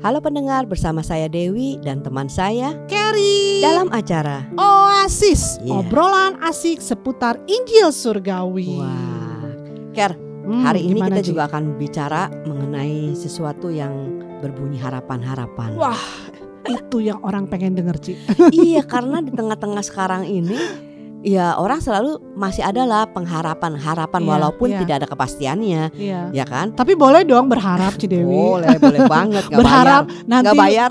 Halo pendengar, bersama saya Dewi dan teman saya Kerry dalam acara Oasis Iya. Obrolan asik seputar Injil Surgawi Wah, Ker, Hmm, hari ini kita Ci? juga akan bicara mengenai sesuatu yang berbunyi harapan-harapan. Wah itu yang orang pengen denger Ci iya, karena di tengah-tengah sekarang ini ya orang selalu masih adalah pengharapan, harapan Iya, walaupun iya. tidak ada kepastiannya, Iya ya kan? Tapi boleh dong berharap Ci Dewi Boleh, boleh banget, nggak Berharap bayar, nanti nggak bayar.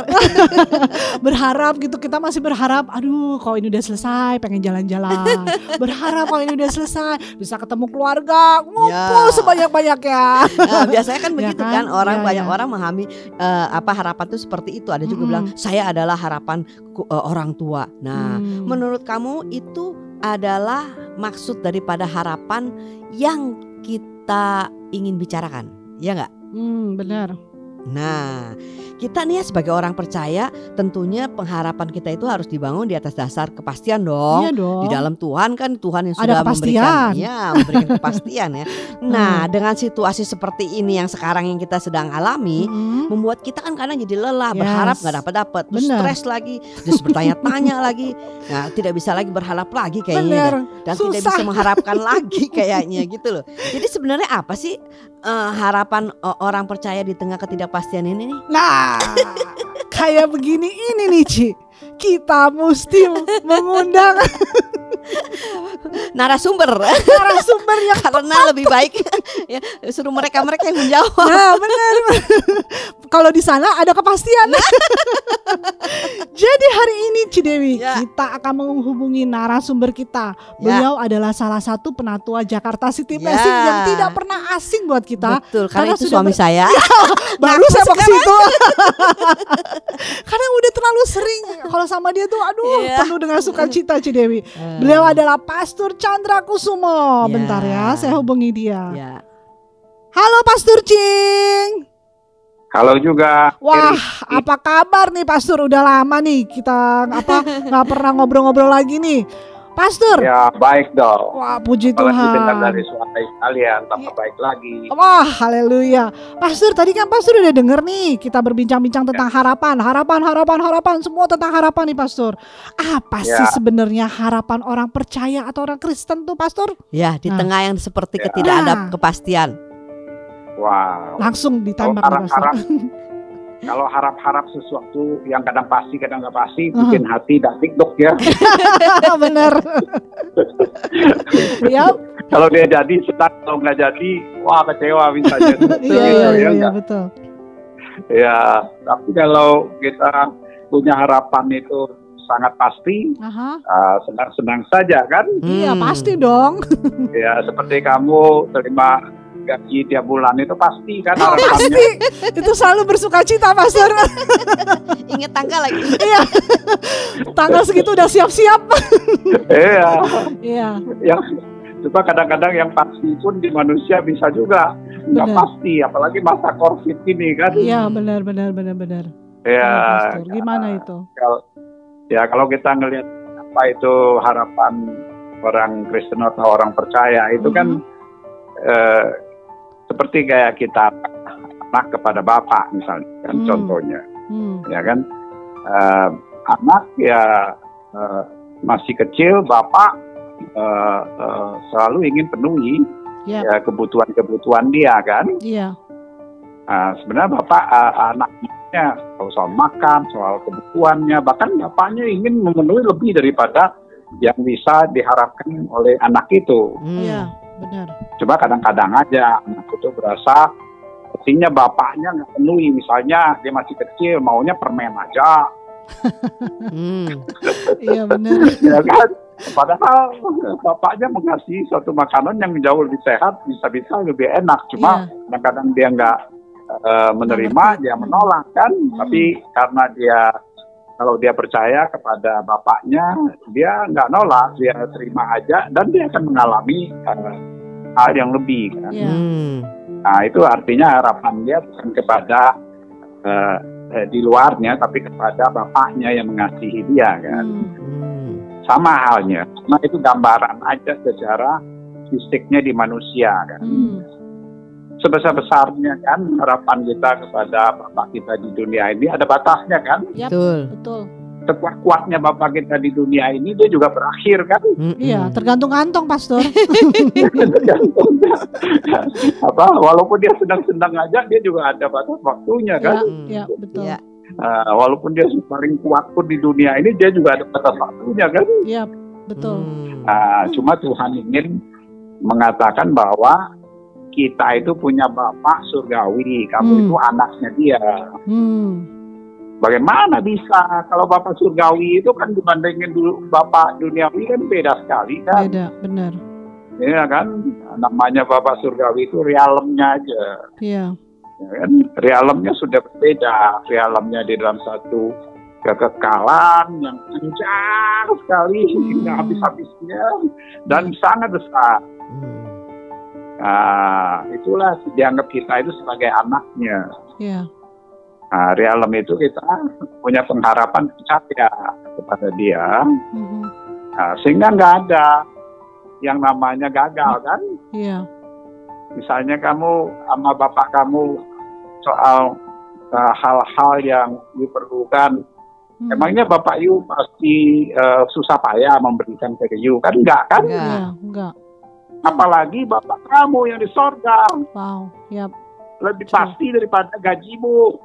berharap gitu kita masih berharap aduh kalau ini udah selesai pengen jalan-jalan berharap kalau ini udah selesai bisa ketemu keluarga Ya. ngumpul sebanyak-banyaknya Nah, biasanya kan begitu kan? kan, orang Iya, banyak iya. orang memahami eh, apa harapan itu seperti itu. Ada juga Mm-mm. bilang saya adalah harapan eh, orang tua. Nah, Hmm. menurut kamu itu adalah maksud daripada harapan yang kita ingin bicarakan, ya nggak? Hmm, benar Nah, kita nih ya sebagai orang percaya, tentunya pengharapan kita itu harus dibangun di atas dasar kepastian dong. iya dong Di dalam Tuhan kan Tuhan yang sudah memberikan, ya, memberikan kepastian ya. Nah, dengan situasi seperti ini yang sekarang yang kita sedang alami, Mm-mm. membuat kita kan kadang jadi lelah, Yes. berharap nggak dapat dapat, terus Benar. stres lagi, terus bertanya-tanya lagi, nah tidak bisa lagi berharap lagi kayaknya, benar deh. dan tidak bisa mengharapkan lagi kayaknya gitu loh. Jadi sebenarnya apa sih eh, harapan eh, orang percaya di tengah ketidakpastian ini nih? Nah, kayak begini ini nih Ci. Kita mesti mengundang Narasumber narasumber yang karena lebih baik ya suruh mereka mereka yang menjawab. Nah, benar. Kalau di sana ada kepastian. Jadi hari ini Cidewi, Ya. kita akan menghubungi narasumber kita. Ya. Beliau adalah salah satu penatua Jakarta City Ya. Blessing yang tidak pernah asing buat kita. Betul, karena, Karena itu sudah suami ber- saya. Baru Ngaku saya mau ke situ. Karena udah terlalu sering kalau sama dia tuh aduh Iya. penuh dengan sukacita Cidewi. Beliau adalah Pastor Chandra Kusumo. Ya. Bentar ya, saya hubungi dia. ya. Halo Pastor Cing. Halo juga. Wah, apa kabar nih Pastor? Udah lama nih kita apa nggak pernah ngobrol-ngobrol lagi nih. Pastor. Ya baik dong. Wah, puji Apalagi dengar Tuhan. dari suara kalian tambah Iya. baik lagi. Wah, haleluya. Pastor, tadi kan Pastor udah denger nih kita berbincang-bincang tentang harapan, harapan, harapan, harapan, semua tentang harapan nih Pastor. Apa Ya. sih sebenarnya harapan orang percaya atau orang Kristen tuh Pastor? Ya, di Nah. tengah yang seperti Ya. ketidak ada Nah. kepastian. Wow. Langsung ditembak Pastor. harap-harap kalau harap-harap sesuatu yang kadang pasti kadang nggak pasti Uh-huh. bikin hati dan dok ya. Bener. ya, kalau dia jadi senang, kalau nggak jadi wah kecewa misalnya. iya, Gitu, iya, ya iya, iya, betul. Ya, tapi kalau kita punya harapan itu sangat pasti, Aha. ah, senang-senang saja kan? Iya, Hmm. pasti dong. Ya seperti kamu terima gaji tiap bulan itu pasti kan harapannya. Pasti. Itu selalu bersuka cita, Pastor. Ingat tanggal lagi. Iya. Tanggal segitu udah siap-siap. Iya. Iya, yang cuma kadang-kadang yang pasti pun di manusia bisa juga nggak pasti apalagi masa covid ini kan iya benar benar benar benar. ya Iya, Pastor. Gimana itu? kalau ya kalau kita ngelihat apa itu harapan orang Kristen atau orang percaya itu kan eh, seperti kayak kita anak kepada bapak misalnya kan Hmm. contohnya Hmm. ya kan Eh, anak ya eh, masih kecil bapak eh, eh, selalu ingin penuhi Ya. ya kebutuhan-kebutuhan dia kan Iya. Nah, sebenarnya bapak eh, anaknya soal makan soal kebutuhannya bahkan bapaknya ingin memenuhi lebih daripada yang bisa diharapkan oleh anak itu Hmm. Iya, benar. coba kadang-kadang aja anak itu berasa sepertinya bapaknya nggak penuhi misalnya dia masih kecil maunya permen aja Hmm. Iya benar. ya kan padahal bapaknya mengasihi suatu makanan yang jauh lebih sehat bisa-bisa lebih enak cuma Iya. kadang-kadang dia nggak eh, menerima dia menolak kan Hmm. tapi karena dia kalau dia percaya kepada bapaknya dia nggak nolak dia terima aja dan dia akan mengalami eh, hal yang lebih kan Iya. Hmm. nah itu artinya harapan dia bukan kepada eh, di luarnya tapi kepada bapaknya yang mengasihi dia kan Hmm. Hmm. sama halnya karena itu gambaran aja secara fisiknya di manusia kan Hmm. Sebesar-besarnya kan harapan kita kepada Bapak kita di dunia ini ada batasnya kan. Yap. Betul. Betul. Sekuat-kuatnya Bapak kita di dunia ini dia juga berakhir kan. Mm-mm. Iya, tergantung kantong, Pastor. Tergantung. apa walaupun dia sedang-sedang aja dia juga ada batas waktunya kan. Ya, ya, betul. Iya. Uh, walaupun dia paling kuat pun di dunia ini dia juga ada batas waktunya kan. Iya, betul. Hmm. Nah, cuma Tuhan ingin mengatakan bahwa kita itu punya Bapak surgawi, kamu Hmm. itu anaknya dia. Hmm. Bagaimana bisa kalau Bapak surgawi itu kan dibandingin dulu Bapak duniawi kan beda sekali kan? Beda, benar. Iya kan? Namanya Bapak surgawi itu realemnya aja. Iya. Ya kan? Realemnya sudah berbeda. Realemnya di dalam satu kekekalan yang panjang sekali hingga Hmm. habis-habisnya dan sangat besar. Hmm. Nah, itulah dianggap kita itu sebagai anaknya. Iya. Nah, realem itu kita punya pengharapan percaya kepada dia, Mhm. nah, sehingga nggak ada yang namanya gagal kan. Iya. Misalnya kamu sama bapak kamu soal uh, hal-hal yang diperlukan, Hmm. emangnya bapak you pasti uh, susah payah memberikan ke you kan? Enggak kan? Enggak. Iya, enggak. Apalagi bapak kamu yang di sorga Wow. Yap. lebih Betul. pasti daripada gajimu.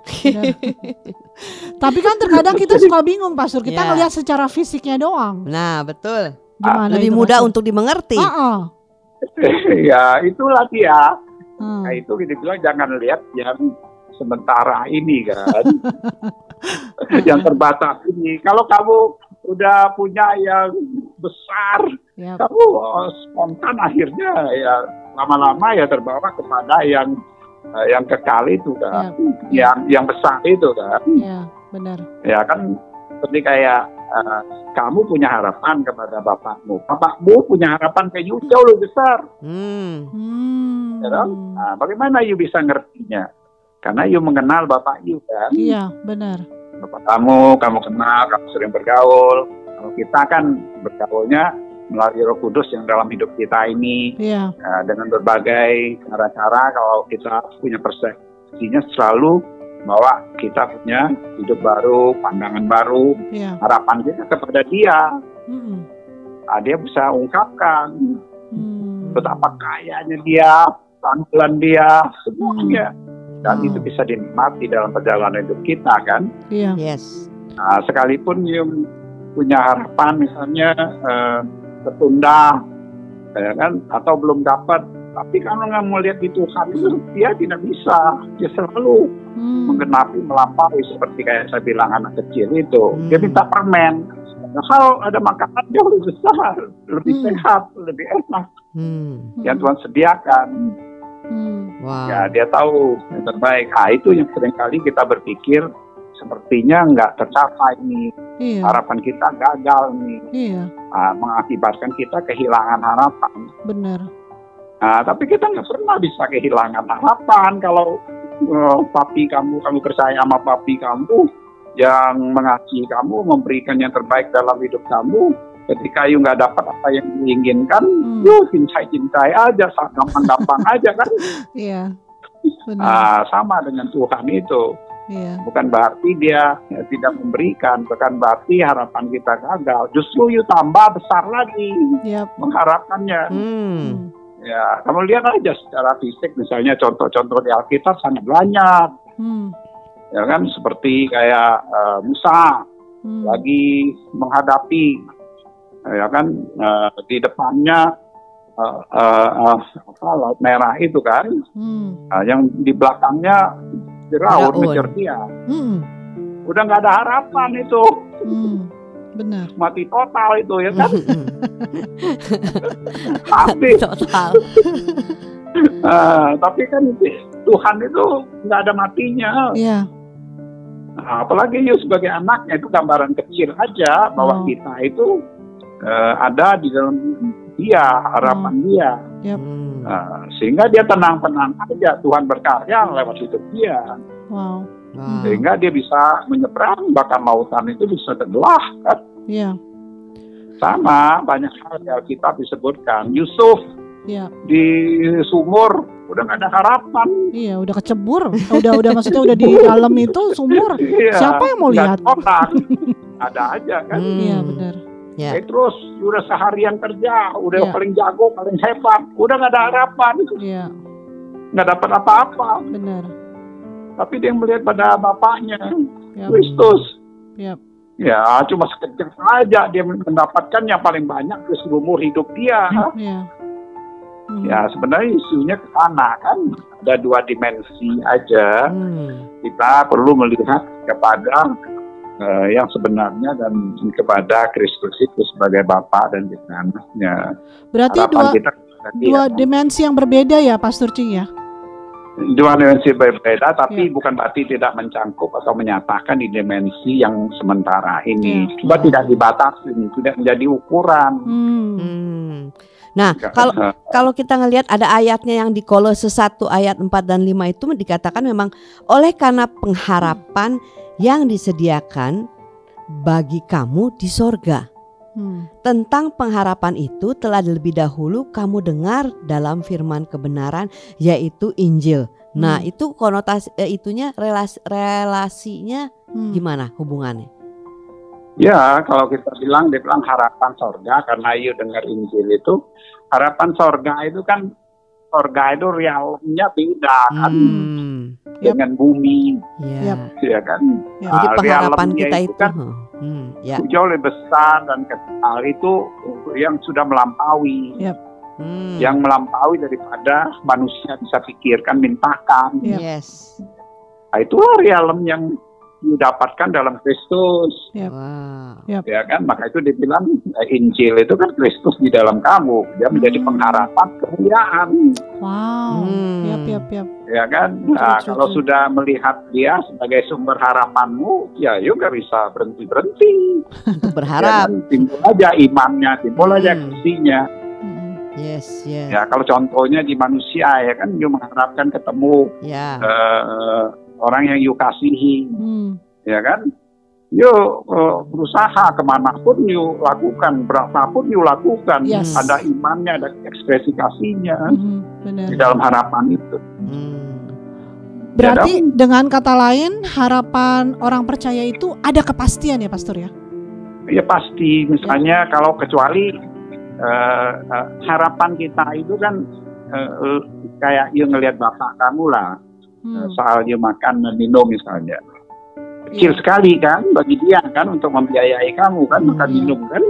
Tapi kan terkadang kita suka bingung, Pastor. Kita Iya. ngelihat secara fisiknya doang. Nah, betul. Gimana Lebih itu, mudah untuk dimengerti. Ah. ya itulah dia. Hmm. Nah itu kita bilang jangan lihat yang sementara ini kan, yang terbatas ini. Kalau kamu udah punya yang besar, Yap. kamu oh, spontan akhirnya ya lama-lama ya terbawa kepada yang eh, yang kekal itu kan, Yap. yang yang besar itu kan. Iya, benar. Ya kan seperti kayak eh, kamu punya harapan kepada bapakmu, bapakmu punya harapan ke you jauh lebih besar. Hmm. Hmm. Ya kan? Nah, bagaimana you bisa ngertinya? Karena you mengenal bapak you kan. Iya, benar. Bapak kamu, kamu kenal, kamu sering bergaul. Kalau kita kan bergaulnya melalui Roh Kudus yang dalam hidup kita ini Iya. eh, dengan berbagai cara-cara. Kalau kita punya persepsinya selalu bahwa kita punya hidup baru, pandangan baru, Iya. harapan kita kepada dia. Nah, dia bisa ungkapkan Hmm. betapa kayanya dia, tampilan dia, semuanya. Dan Hmm. itu bisa dinikmati dalam perjalanan hidup kita kan. Iya. Yes. Nah, sekalipun yang punya harapan misalnya eh, tertunda, ya kan, atau belum dapat, tapi kalau nggak mau lihat di Tuhan itu dia tidak bisa, dia selalu Hmm. menggenapi melampaui seperti kayak saya bilang anak kecil itu, dia Hmm. minta permen. Kalau ada makanan jauh lebih besar, lebih Hmm. sehat, lebih enak Hmm. yang Tuhan sediakan. Hmm. Wow. Ya dia tahu yang terbaik. Ah itu yang sering kali kita berpikir sepertinya nggak tercapai nih Iya. harapan kita gagal nih, Iya, Ah, mengakibatkan kita kehilangan harapan. benar. Nah, tapi kita nggak pernah bisa kehilangan harapan kalau eh, papi kamu, kamu percaya sama papi kamu yang mengasihi kamu, memberikan yang terbaik dalam hidup kamu. Ketika you nggak dapat apa yang diinginkan, Hmm. you cintai-cintai aja, gampang-gampang aja kan. Iya. Benar. Ah, sama dengan Tuhan itu. Iya. Bukan berarti dia ya, tidak memberikan, bukan berarti harapan kita gagal. Justru you tambah besar lagi Yap. mengharapkannya. Hmm. Ya, kamu lihat aja secara fisik misalnya contoh-contoh di Alkitab sangat banyak. Hmm. Ya kan seperti kayak eh, Musa Hmm. lagi menghadapi ya kan eh, di depannya eh, apa laut merah itu kan, Hmm. Nah, yang di belakangnya Firaun. ngejar dia. Hmm. Udah nggak ada harapan itu. Hmm. Benar. mati total itu ya kan tapi Total. eh, tapi kan Tuhan itu nggak ada matinya Iya. Nah, apalagi you sebagai anaknya itu gambaran kecil aja bahwa Oh. kita itu eh, ada di dalam dia harapan dia Hmm. Nah, sehingga dia tenang-tenang aja Tuhan berkarya lewat hidup dia Wow. Wow. sehingga dia bisa menyeberang bahkan lautan itu bisa terbelah kan Iya. sama banyak hal yang kita disebutkan Yusuf Iya. di sumur udah nggak ada harapan. Iya, udah kecebur. Udah udah maksudnya udah di dalam itu sumur. Iya, Siapa yang mau lihat? ada orang. ada aja kan. Hmm. Iya, benar. Ya. Eh, terus udah seharian kerja, udah Iya. paling jago, paling hebat, udah nggak ada harapan, Iya, nggak dapat apa-apa. benar. Tapi dia melihat pada bapaknya, Ya. Kristus. Iya. Ya, cuma sekejap saja dia mendapatkan yang paling banyak ke seumur hidup dia. Iya. Hmm. Ya, sebenarnya isunya ke sana kan. Ada dua dimensi aja. Hmm. Kita perlu melihat kepada eh, yang sebenarnya dan kepada Kristus itu sebagai Bapa dan kita anaknya. Berarti Harapan dua kita dua dimensi yang berbeda ya, Pastor Cing ya? dua dimensi berbeda, tapi Iya. bukan berarti tidak mencangkup atau menyatakan di dimensi yang sementara ini. Iya. Coba tidak dibatasi, tidak menjadi ukuran. Hmm. Hmm. Nah, kalau kalau kita ngelihat ada ayatnya yang di Kolose 1 ayat 4 dan 5 itu dikatakan memang oleh karena pengharapan yang disediakan bagi kamu di sorga. Hmm. Tentang pengharapan itu telah lebih dahulu kamu dengar dalam firman kebenaran yaitu Injil. Nah, Hmm. itu konotasi eh, itunya relasi, relasinya Hmm. gimana hubungannya? Ya, kalau kita bilang, dia bilang harapan sorga, karena you dengar Injil itu, harapan sorga itu kan, sorga itu realnya beda kan, Hmm. Yap. dengan bumi, Ya. Yap. ya kan. Ya. Jadi Ah, pengharapan kita itu itu, kan huh, hmm, ya. jauh lebih besar dan kekal itu yang sudah melampaui, Hmm. yang melampaui daripada manusia bisa pikirkan, mintakan. Iya. Yes. Nah, itulah realem yang didapatkan dalam Kristus. Wow. ya kan maka itu dibilang eh, Injil itu kan Kristus di dalam kamu dia menjadi Hmm. pengharapan kemuliaan Wow. Hmm. Yap, yap, yap. ya kan nah, Betul, kalau sudah melihat dia sebagai sumber harapanmu ya yuk nggak bisa berhenti berhenti Untuk berharap. timbul aja imannya timbul aja Hmm. kasihnya Hmm. Yes, yes. ya kalau contohnya di manusia ya kan yuk mengharapkan ketemu Ya. eh, orang yang yuk kasihi Hmm. ya kan yuk eh, berusaha ke mana pun yuk lakukan berapapun yuk lakukan Yes. ada imannya ada ekspresi kasihnya Hmm. Di dalam harapan itu Hmm. Berarti dengan kata lain harapan orang percaya itu ada kepastian ya Pastor ya? ya pasti misalnya kalau kecuali eh, eh, harapan kita itu kan eh, eh, kayak yuk ngelihat bapak kamu lah Hmm. soal yuk makan dan minum misalnya kecil Iya. sekali kan bagi dia kan untuk membiayai kamu kan makan Iya. minum kan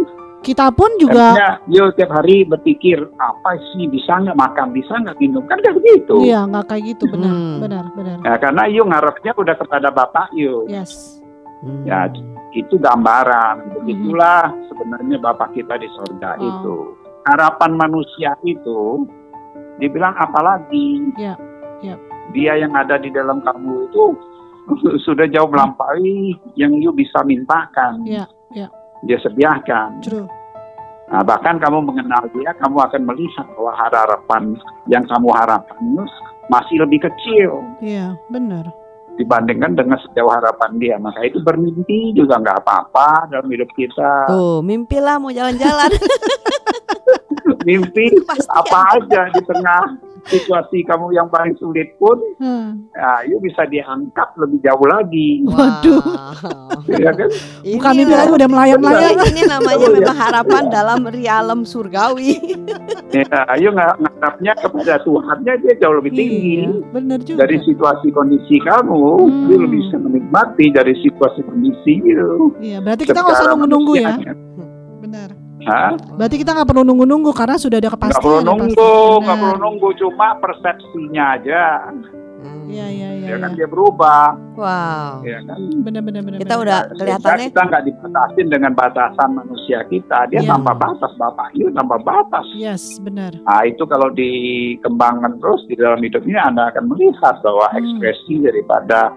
Kita pun juga Artinya, yuk tiap hari berpikir apa sih bisa nggak makan bisa nggak minum kan kayak begitu iya nggak kayak gitu benar Hmm. benar benar. Ya, karena yuk ngarepnya udah kepada bapak yuk Yes. Hmm. Ya, itu gambaran. Begitulah sebenarnya Bapak kita di sorga Oh. itu. Harapan manusia itu dibilang apalagi Ya, ya. Dia yang ada di dalam kamu itu sudah jauh melampaui yang you bisa mintakan. Ya, ya. Dia sediakan. True. Nah, bahkan kamu mengenal dia, kamu akan melihat bahwa harapan yang kamu harapkan masih lebih kecil Iya benar. dibandingkan dengan sejauh harapan dia. Maka itu bermimpi juga nggak apa-apa dalam hidup kita. Tuh, mimpilah mau jalan-jalan. mimpi Kepastian. apa aja di tengah situasi kamu yang paling sulit pun, Hmm. ya, yuk bisa diangkat lebih jauh lagi, Waduh. Wow. ya kan? Bukan Ini mimpi lagi loh. udah melayang-layang. Ini namanya memang harapan dalam realem surgawi. Ya, nggak ngarapnya kepada Tuhannya dia jauh lebih tinggi. Iya, benar juga. Dari situasi kondisi kamu, Hmm. dia lebih bisa menikmati dari situasi kondisi itu. Iya, berarti kita nggak usah nunggu-nunggu ya. Benar. Hah? Berarti kita nggak perlu nunggu-nunggu karena sudah ada Nggak kepastian. perlu ya, nunggu, nggak perlu Benar. nunggu, cuma persepsinya aja, Iya, iya, iya. ya kan iya. dia berubah, Wow. ya kan? Benar-benar benar. Kita benar. udah Sehingga kelihatannya kita nggak dibatasin dengan batasan manusia kita dia Iya. tanpa batas bapak itu tanpa batas Yes, benar. nah itu kalau dikembangkan terus di dalam hidupnya anda akan melihat bahwa Hmm. ekspresi daripada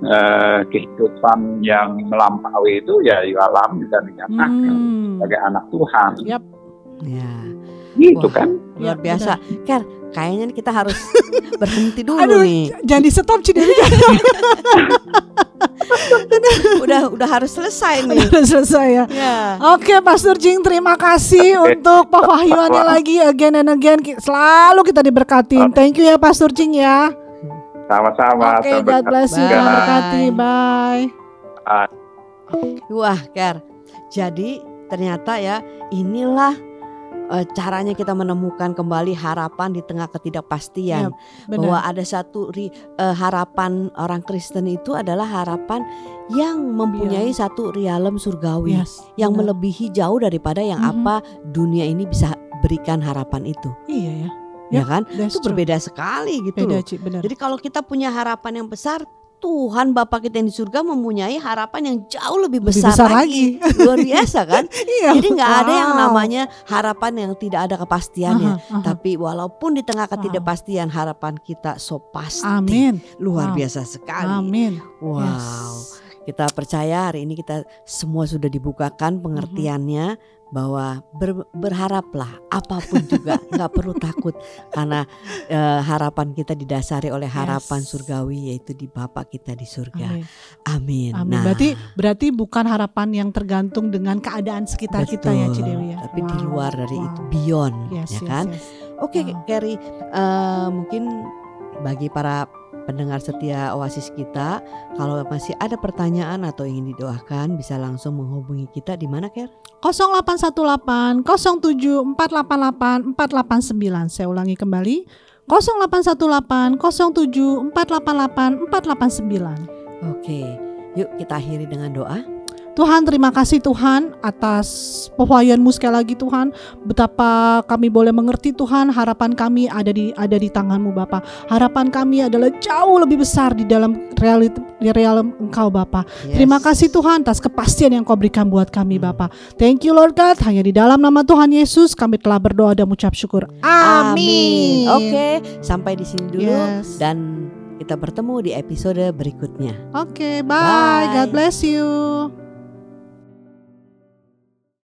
eh, kehidupan yang melampaui itu ya di alam juga dinyatakan Hmm. sebagai anak Tuhan Yap. ya gitu Wah. kan Ya, luar biasa. Ker, kayaknya kita harus berhenti dulu Aduh, nih. Jangan di stop Cidewi. Udah udah udah harus selesai nih. Udah selesai ya. Ya. Oke, Pastor Jing, terima kasih Oke. untuk pewahyuannya lagi again and again. Selalu kita diberkatin. Thank you ya Pastor Jing ya. Sama-sama. Oke, sampai God bless you. Bye. Tuhan berkati. Bye. Wah, Ker. Jadi ternyata ya inilah eh, caranya kita menemukan kembali harapan di tengah ketidakpastian. bahwa Benar. ada satu ri- eh, harapan orang Kristen itu adalah harapan yang mempunyai satu realem surgawi Yes, yang benar. melebihi jauh daripada yang Mhm. apa dunia ini bisa berikan harapan itu, Iya ya. Ya Ya, kan? Itu true. berbeda sekali gitu Beda, loh. Ci, benar. Jadi kalau kita punya harapan yang besar, Tuhan Bapa kita yang di surga mempunyai harapan yang jauh lebih Lebih besar, besar lagi. Luar biasa kan? Iya. Jadi nggak ada yang Wow. namanya harapan yang tidak ada kepastiannya. Aha, aha. Tapi walaupun di tengah ketidakpastian harapan kita so pasti Amin. luar Wow. biasa sekali. Amin. Wow. Yes. Kita percaya hari ini kita semua sudah dibukakan pengertiannya bahwa ber- berharaplah apa pun juga nggak perlu takut karena eh, harapan kita didasari oleh harapan Yes. surgawi yaitu di Bapa kita di surga. Amin. Amin. Amin. Nah, Berarti berarti bukan harapan yang tergantung dengan keadaan sekitar kita ya betul. Cidewi ya. Tapi di Wow, luar dari wow. itu beyond Yes, ya yes, kan? yes. Oke, Wow. Carrie, eh, mungkin bagi para pendengar setia Oasis kita, kalau masih ada pertanyaan atau ingin didoakan, bisa langsung menghubungi kita di mana, Ker? 0818 07 488 489. Saya ulangi kembali. 0818 07 488 489. Oke, yuk kita akhiri dengan doa. Tuhan terima kasih Tuhan atas pewahyuanmu sekali lagi Tuhan betapa kami boleh mengerti Tuhan harapan kami ada di ada di tanganmu Bapa harapan kami adalah jauh lebih besar di dalam realit di realem Engkau Bapa terima Yes. kasih Tuhan atas kepastian yang Kau berikan buat kami Hmm. Bapa thank you Lord God hanya di dalam nama Tuhan Yesus kami telah berdoa dan mengucap syukur amin Oke, sampai di sini dulu Yes. dan kita bertemu di episode berikutnya. Oke, bye. Bye. God bless you.